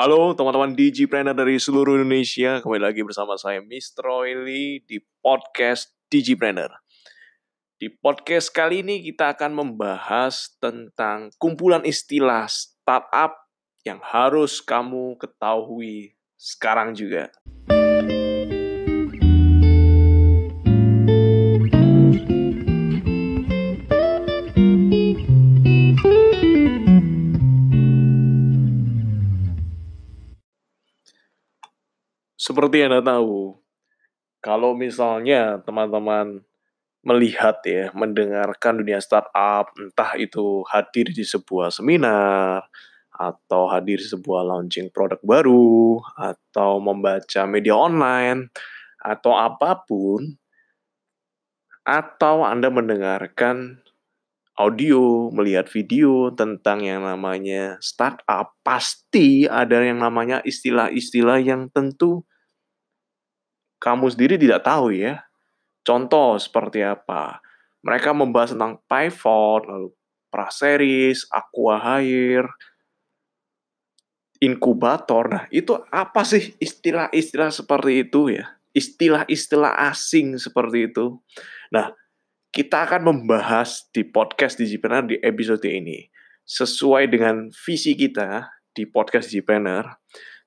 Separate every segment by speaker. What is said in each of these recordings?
Speaker 1: Halo teman-teman Digipreneur dari seluruh Indonesia, kembali lagi bersama saya Mr. Oily di podcast Digipreneur. Di podcast kali ini kita akan membahas tentang kumpulan istilah startup yang harus kamu ketahui sekarang juga. Seperti Anda tahu, kalau misalnya teman-teman melihat ya, mendengarkan dunia startup, entah itu hadir di sebuah seminar, atau hadir di sebuah launching produk baru, atau membaca media online, atau apa pun, atau Anda mendengarkan audio, melihat video tentang yang namanya startup, pasti ada yang namanya istilah-istilah yang tentu kamu sendiri tidak tahu ya. Contoh seperti apa? Mereka membahas tentang pivot, lalu praseries, aqua hire, inkubator. Nah, itu apa sih istilah-istilah seperti itu ya? Istilah-istilah asing seperti itu. Nah, kita akan membahas di podcast Digipreneur di episode ini. Sesuai dengan visi kita di podcast Digipreneur,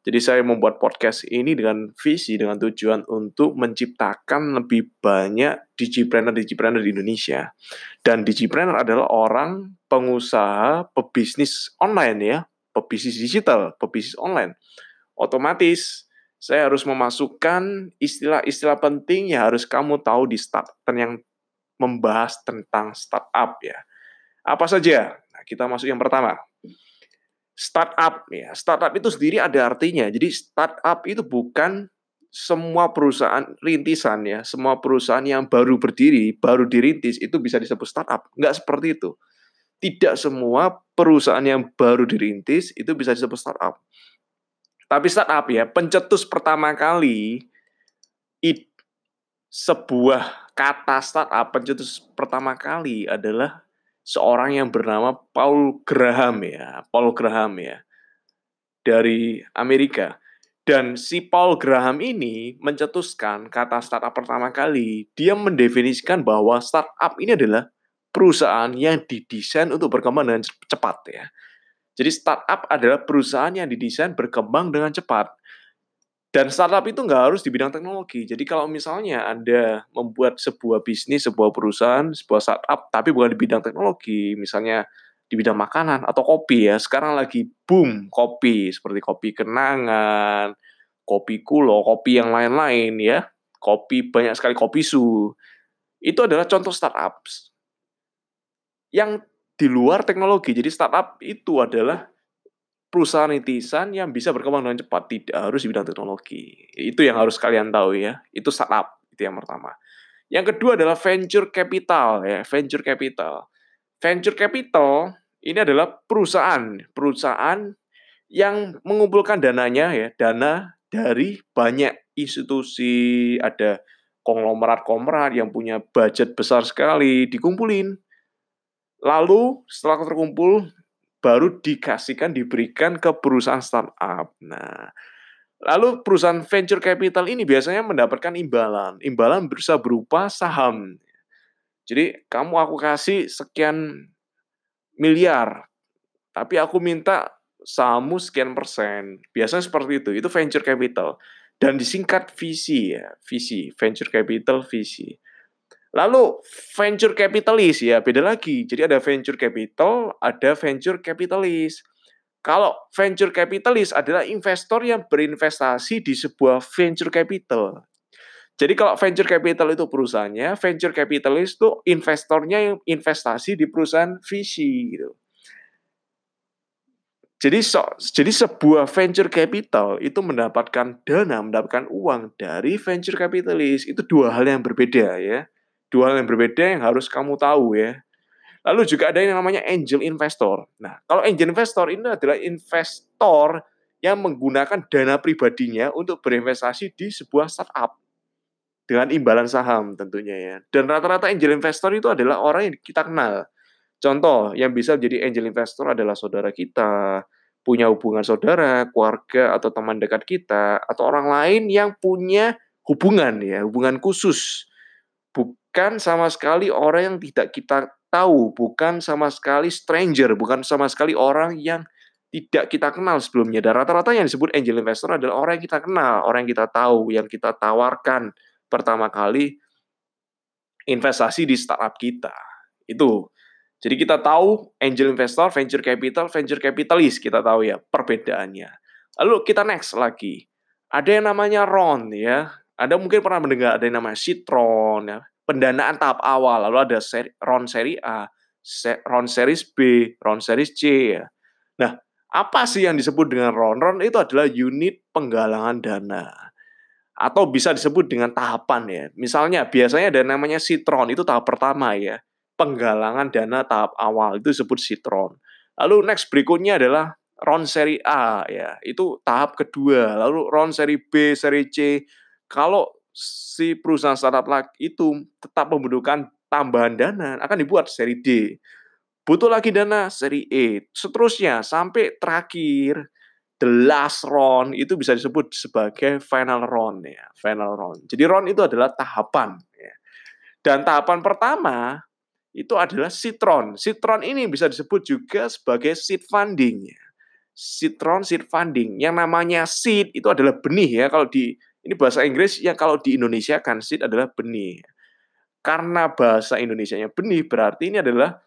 Speaker 1: jadi saya membuat podcast ini dengan visi, dengan tujuan untuk menciptakan lebih banyak digipreneur-digipreneur di Indonesia. Dan digipreneur adalah orang pengusaha, pebisnis online ya, pebisnis digital, pebisnis online. Otomatis saya harus memasukkan istilah-istilah penting yang harus kamu tahu di startup yang membahas tentang startup ya. Apa saja? Nah, kita masuk yang pertama startup ya. Startup itu sendiri ada artinya. Jadi startup itu bukan semua perusahaan rintisan ya, semua perusahaan yang baru berdiri, baru dirintis itu bisa disebut startup. Enggak seperti itu. Tidak semua perusahaan yang baru dirintis itu bisa disebut startup. Tapi startup ya, pencetus pertama kali it, sebuah kata startup pencetus pertama kali adalah seorang yang bernama Paul Graham ya, Paul Graham ya dari Amerika. Dan si Paul Graham ini mencetuskan kata startup pertama kali. Dia mendefinisikan bahwa startup ini adalah perusahaan yang didesain untuk berkembang dengan cepat ya. Jadi startup adalah perusahaan yang didesain berkembang dengan cepat. Dan startup itu nggak harus di bidang teknologi. Jadi kalau misalnya Anda membuat sebuah bisnis, sebuah perusahaan, sebuah startup, tapi bukan di bidang teknologi, misalnya di bidang makanan atau kopi ya, sekarang lagi boom kopi, seperti kopi kenangan, kopi kulo, kopi yang lain-lain ya, kopi banyak sekali kopi su. Itu adalah contoh startups yang di luar teknologi. Jadi startup itu adalah perusahaan rintisan yang bisa berkembang dengan cepat tidak harus di bidang teknologi. Itu yang harus kalian tahu ya. Itu startup itu yang pertama. Yang kedua adalah venture capital ya, venture capital. Venture capital ini adalah perusahaan, perusahaan yang mengumpulkan dananya ya, dana dari banyak institusi, ada konglomerat-konglomerat yang punya budget besar sekali dikumpulin. Lalu setelah terkumpul baru dikasihkan diberikan ke perusahaan startup. Nah, lalu perusahaan venture capital ini biasanya mendapatkan imbalan. Imbalan bisa berupa saham. Jadi kamu aku kasih sekian miliar, tapi aku minta sahammu sekian persen. Biasanya seperti itu. Itu venture capital. Dan disingkat VC ya, VC, venture capital VC. Lalu venture capitalist ya beda lagi. Jadi ada venture capital, ada venture capitalist. Kalau venture capitalist adalah investor yang berinvestasi di sebuah venture capital. Jadi kalau venture capital itu perusahaannya, venture capitalist itu investornya yang investasi di perusahaan visi gitu. Jadi so, jadi sebuah venture capital itu mendapatkan dana, mendapatkan uang dari venture capitalist itu dua hal yang berbeda ya. Dua hal yang berbeda yang harus kamu tahu ya. Lalu juga ada yang namanya angel investor. Nah, kalau angel investor ini adalah investor yang menggunakan dana pribadinya untuk berinvestasi di sebuah startup dengan imbalan saham tentunya ya. Dan rata-rata angel investor itu adalah orang yang kita kenal. Contoh yang bisa menjadi angel investor adalah saudara kita, punya hubungan saudara, keluarga atau teman dekat kita atau orang lain yang punya hubungan ya, hubungan khusus. Bukan sama sekali orang yang tidak kita tahu, bukan sama sekali stranger, bukan sama sekali orang yang tidak kita kenal sebelumnya. Dan rata-rata yang disebut angel investor adalah orang yang kita kenal, orang yang kita tahu, yang kita tawarkan pertama kali investasi di startup kita. Itu. Jadi kita tahu angel investor, venture capital, venture capitalist kita tahu ya perbedaannya. Lalu kita next lagi. Ada yang namanya Ron ya. Anda mungkin pernah mendengar ada yang namanya Citron ya pendanaan tahap awal, lalu ada seri, round seri A, round series B, round series C ya. Nah, apa sih yang disebut dengan round? Round itu adalah unit penggalangan dana. Atau bisa disebut dengan tahapan ya. Misalnya biasanya ada namanya citron, itu tahap pertama ya. Penggalangan dana tahap awal, itu disebut citron. Lalu next berikutnya adalah round seri A ya. Itu tahap kedua. Lalu round seri B, seri C. Kalau si perusahaan startup itu tetap membutuhkan tambahan dana, akan dibuat seri D. Butuh lagi dana seri E, seterusnya sampai terakhir the last round itu bisa disebut sebagai final round ya, final round. Jadi round itu adalah tahapan ya. Dan tahapan pertama itu adalah citron. Citron ini bisa disebut juga sebagai seed funding ya. Citron seed funding. Yang namanya seed itu adalah benih ya kalau di ini bahasa Inggris yang kalau di Indonesia kan seed adalah benih. Karena bahasa Indonesia-nya benih berarti ini adalah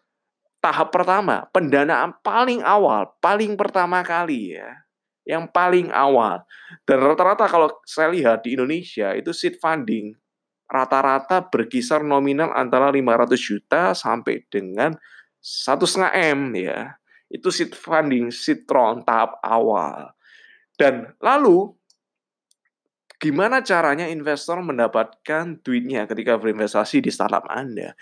Speaker 1: tahap pertama, pendanaan paling awal, paling pertama kali ya. Yang paling awal. Dan rata-rata kalau saya lihat di Indonesia itu seed funding rata-rata berkisar nominal antara 500 juta sampai dengan satu setengah M ya. Itu seed funding, seed round tahap awal. Dan lalu Gimana caranya investor mendapatkan duitnya ketika berinvestasi di startup Anda?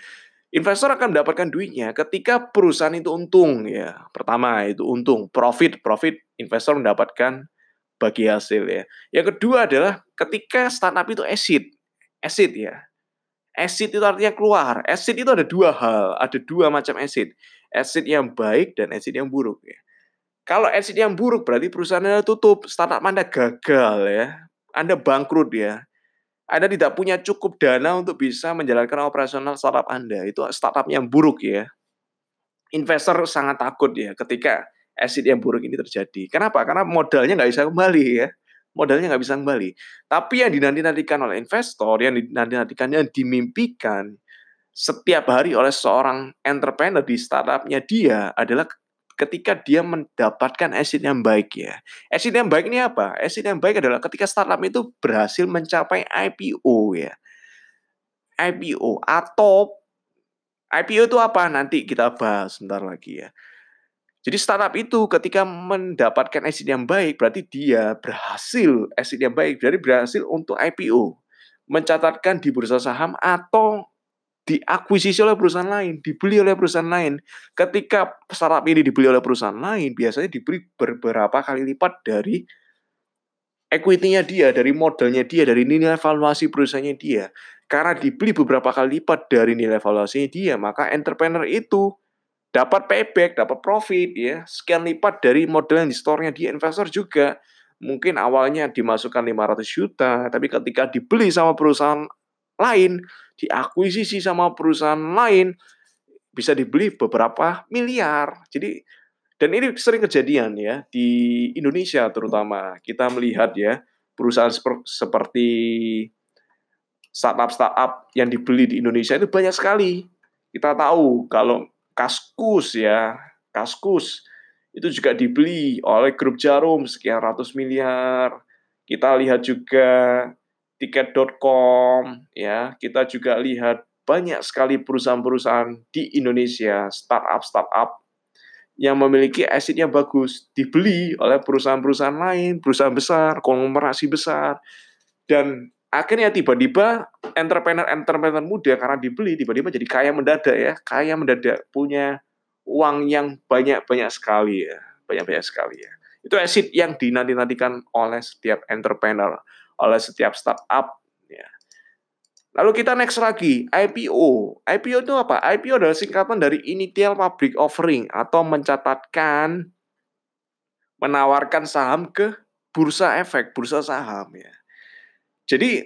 Speaker 1: Investor akan mendapatkan duitnya ketika perusahaan itu untung ya. Pertama itu untung, profit, profit investor mendapatkan bagi hasil ya. Yang kedua adalah ketika startup itu exit. Exit ya. Exit itu artinya keluar. Exit itu ada dua hal, ada dua macam exit. Exit yang baik dan exit yang buruk ya. Kalau exit yang buruk berarti perusahaannya tutup, startup Anda gagal ya. Anda bangkrut ya. Anda tidak punya cukup dana untuk bisa menjalankan operasional startup Anda. Itu startup yang buruk ya. Investor sangat takut ya ketika exit yang buruk ini terjadi. Kenapa? Karena modalnya nggak bisa kembali ya. Modalnya nggak bisa kembali. Tapi yang dinanti-nantikan oleh investor, yang dinanti-nantikan, yang dimimpikan setiap hari oleh seorang entrepreneur di startupnya dia adalah ketika dia mendapatkan exit yang baik ya. Exit yang baik ini apa? Exit yang baik adalah ketika startup itu berhasil mencapai IPO ya. IPO atau IPO itu apa? Nanti kita bahas sebentar lagi ya. Jadi startup itu ketika mendapatkan exit yang baik berarti dia berhasil exit yang baik, jadi berhasil untuk IPO, mencatatkan di bursa saham atau diakuisisi oleh perusahaan lain, dibeli oleh perusahaan lain. Ketika startup ini dibeli oleh perusahaan lain, biasanya diberi beberapa kali lipat dari equity-nya dia, dari modalnya dia, dari nilai evaluasi perusahaannya dia. Karena dibeli beberapa kali lipat dari nilai evaluasinya dia, maka entrepreneur itu dapat payback, dapat profit ya, sekian lipat dari modal yang di store-nya dia. Investor juga mungkin awalnya dimasukkan 500 juta, tapi ketika dibeli sama perusahaan lain, diakuisisi sama perusahaan lain, bisa dibeli beberapa miliar. Jadi dan ini sering kejadian ya di Indonesia terutama. Kita melihat ya perusahaan seper, seperti startup-startup yang dibeli di Indonesia itu banyak sekali. Kita tahu kalau Kaskus ya, Kaskus itu juga dibeli oleh grup Jarum sekian ratus miliar. Kita lihat juga tiket.com ya. Kita juga lihat banyak sekali perusahaan-perusahaan di Indonesia startup-startup yang memiliki aset yang bagus dibeli oleh perusahaan-perusahaan lain, perusahaan besar, konglomerasi besar. Dan akhirnya tiba-tiba entrepreneur-entrepreneur muda karena dibeli tiba-tiba jadi kaya mendadak ya, kaya mendadak punya uang yang banyak-banyak sekali ya, banyak-banyak sekali ya. Itu aset yang dinanti-nantikan oleh setiap entrepreneur oleh setiap startup. Ya. Lalu kita next lagi, IPO. IPO itu apa? IPO adalah singkatan dari Initial Public Offering atau mencatatkan menawarkan saham ke bursa efek, bursa saham ya. Jadi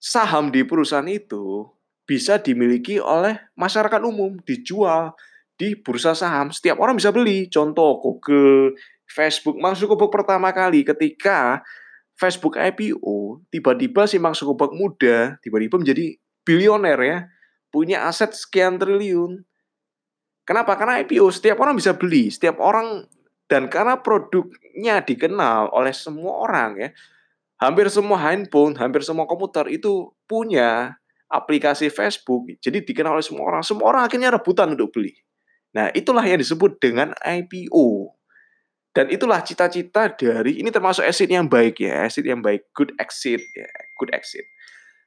Speaker 1: saham di perusahaan itu bisa dimiliki oleh masyarakat umum, dijual di bursa saham. Setiap orang bisa beli. Contoh Google, Facebook, Mark Zuckerberg pertama kali ketika Facebook IPO, tiba-tiba si Mark Zuckerberg muda, tiba-tiba menjadi bilioner ya, punya aset sekian triliun. Kenapa? Karena IPO setiap orang bisa beli, setiap orang dan karena produknya dikenal oleh semua orang ya, hampir semua handphone, hampir semua komputer itu punya aplikasi Facebook. Jadi dikenal oleh semua orang. Semua orang akhirnya rebutan untuk beli. Nah, itulah yang disebut dengan IPO. Dan itulah cita-cita dari ini termasuk exit yang baik ya, exit yang baik, good exit ya, good exit.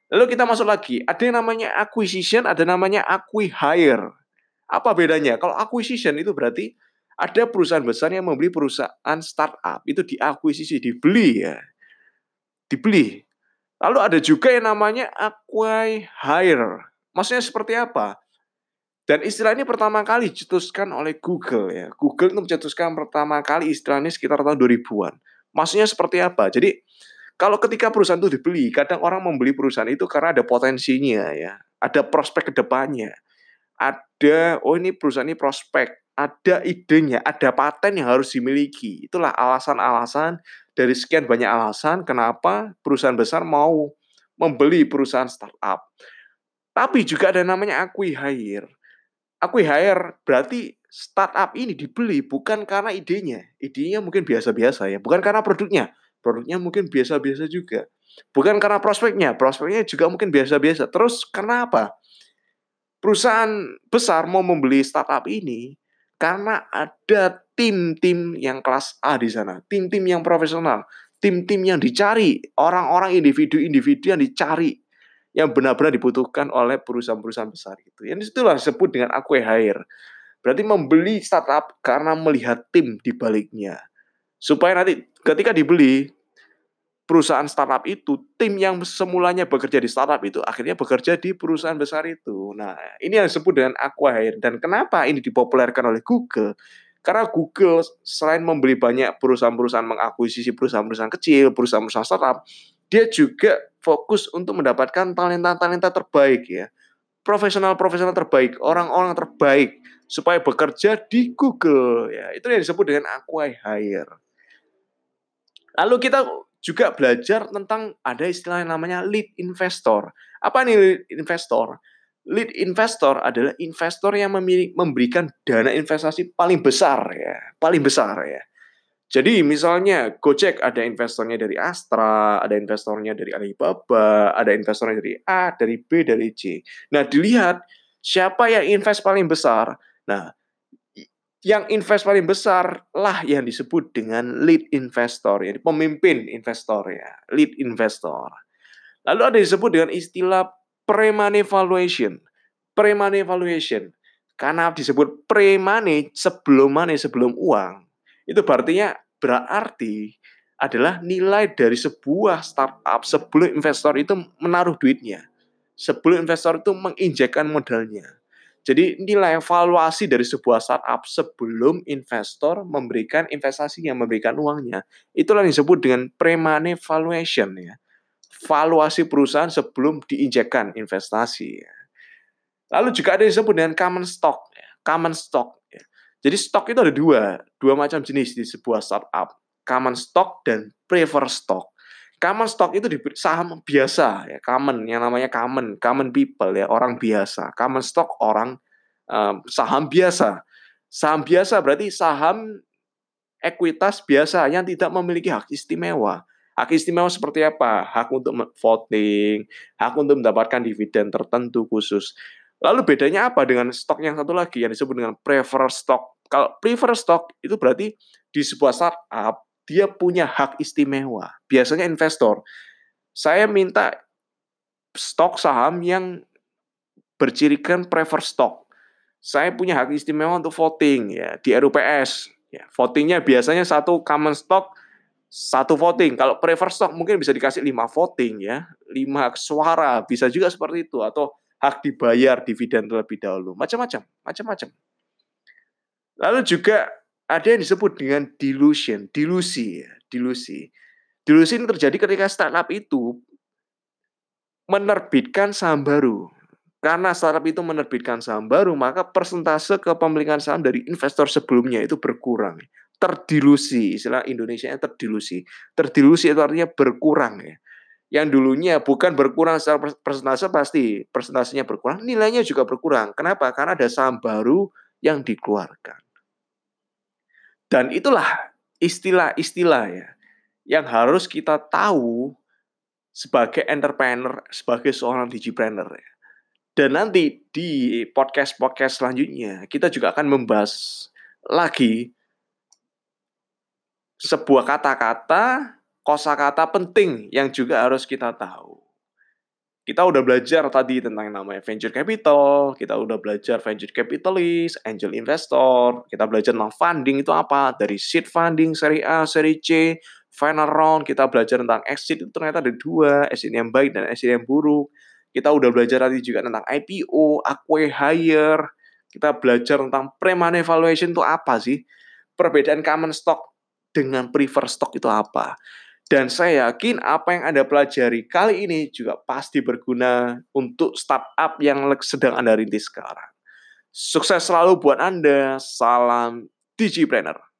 Speaker 1: Lalu kita masuk lagi, ada yang namanya acquisition, ada namanya acquihire. Apa bedanya? Kalau acquisition itu berarti ada perusahaan besar yang membeli perusahaan startup, itu diakuisisi, dibeli ya dibeli. Lalu ada juga yang namanya acquire. Maksudnya seperti apa? Dan istilah ini pertama kali dicetuskan oleh Google ya. Google itu mencetuskan pertama kali istilah ini sekitar tahun 2000-an. Maksudnya seperti apa? Jadi kalau ketika perusahaan itu dibeli, kadang orang membeli perusahaan itu karena ada potensinya ya, ada prospek ke depannya, ada oh ini perusahaan ini prospek, ada idenya, ada paten yang harus dimiliki. Itulah alasan-alasan dari sekian banyak alasan kenapa perusahaan besar mau membeli perusahaan startup. Tapi juga ada namanya acquihire. Acquihire berarti startup ini dibeli bukan karena idenya. Idenya mungkin biasa-biasa ya, bukan karena produknya. Produknya mungkin biasa-biasa juga. Bukan karena prospeknya, prospeknya juga mungkin biasa-biasa. Terus karena apa? Perusahaan besar mau membeli startup ini karena ada tim-tim yang kelas A di sana, tim-tim yang profesional, tim-tim yang dicari, orang-orang individu-individu yang dicari, yang benar-benar dibutuhkan oleh perusahaan-perusahaan besar gitu. Yang itulah disebut dengan acquire. Berarti membeli startup karena melihat tim di baliknya. Supaya nanti ketika dibeli, perusahaan startup itu, tim yang semulanya bekerja di startup itu akhirnya bekerja di perusahaan besar itu. Nah, ini yang disebut dengan acquire. Dan kenapa ini dipopulerkan oleh Google? Karena Google selain membeli banyak perusahaan-perusahaan mengakuisisi perusahaan-perusahaan kecil, perusahaan-perusahaan startup, dia juga fokus untuk mendapatkan talenta-talenta terbaik ya. Profesional-profesional terbaik, orang-orang terbaik supaya bekerja di Google ya. Itu yang disebut dengan acquire. Lalu kita juga belajar tentang ada istilah yang namanya lead investor. Apa nih lead investor? Lead investor adalah investor yang memberikan dana investasi paling besar ya, paling besar ya. Jadi misalnya Gojek ada investornya dari Astra, ada investornya dari Alibaba, ada investornya dari A, dari B, dari C. Nah dilihat siapa yang invest paling besar. Nah yang invest paling besar lah yang disebut dengan lead investor, ya, pemimpin investor ya, lead investor. Lalu ada disebut dengan istilah pre-money valuation. Pre-money valuation. Karena disebut pre-money, sebelum money, sebelum uang. Itu berarti berarti adalah nilai dari sebuah startup sebelum investor itu menaruh duitnya. Sebelum investor itu menginjekkan modalnya. Jadi nilai evaluasi dari sebuah startup sebelum investor memberikan investasi yang memberikan uangnya. Itulah yang disebut dengan pre-money valuation ya. Valuasi perusahaan sebelum diinjekkan investasi ya. Lalu juga ada yang disebut dengan common stock ya. Common stock. Jadi stok itu ada dua, dua macam jenis di sebuah startup. Common stock dan preferred stock. Common stock itu di saham biasa ya, common yang namanya common, common people ya, orang biasa. Common stock orang um, saham biasa. Saham biasa berarti saham ekuitas biasa yang tidak memiliki hak istimewa. Hak istimewa seperti apa? Hak untuk voting, hak untuk mendapatkan dividen tertentu khusus. Lalu bedanya apa dengan stok yang satu lagi yang disebut dengan preferred stock? Kalau preferred stock itu berarti di sebuah startup dia punya hak istimewa. Biasanya investor. Saya minta stok saham yang bercirikan prefer stock. Saya punya hak istimewa untuk voting ya di RUPS. Ya, votingnya biasanya satu common stock satu voting. Kalau prefer stock mungkin bisa dikasih lima voting ya, lima suara bisa juga seperti itu atau hak dibayar dividen terlebih dahulu. Macam-macam, macam-macam. Lalu juga ada yang disebut dengan delusion, delusi ya, delusi. Delusi ini terjadi ketika startup itu menerbitkan saham baru. Karena startup itu menerbitkan saham baru, maka persentase kepemilikan saham dari investor sebelumnya itu berkurang. Terdilusi, istilah Indonesia yang terdilusi. Terdilusi itu artinya berkurang ya. Yang dulunya bukan berkurang secara persentase pasti persentasenya berkurang, nilainya juga berkurang. Kenapa? Karena ada saham baru yang dikeluarkan. Dan itulah istilah-istilah ya yang harus kita tahu sebagai entrepreneur, sebagai seorang digipreneur ya. Dan nanti di podcast-podcast selanjutnya kita juga akan membahas lagi sebuah kata-kata, kosakata penting yang juga harus kita tahu kita udah belajar tadi tentang yang namanya venture capital, kita udah belajar venture capitalist, angel investor, kita belajar tentang funding itu apa, dari seed funding, seri A, seri C, final round, kita belajar tentang exit itu ternyata ada dua, exit yang baik dan exit yang buruk. Kita udah belajar tadi juga tentang IPO, acquire hire, kita belajar tentang pre-money valuation itu apa sih, perbedaan common stock dengan preferred stock itu apa. Dan saya yakin apa yang Anda pelajari kali ini juga pasti berguna untuk startup yang sedang Anda rintis sekarang. Sukses selalu buat Anda. Salam Digipreneur.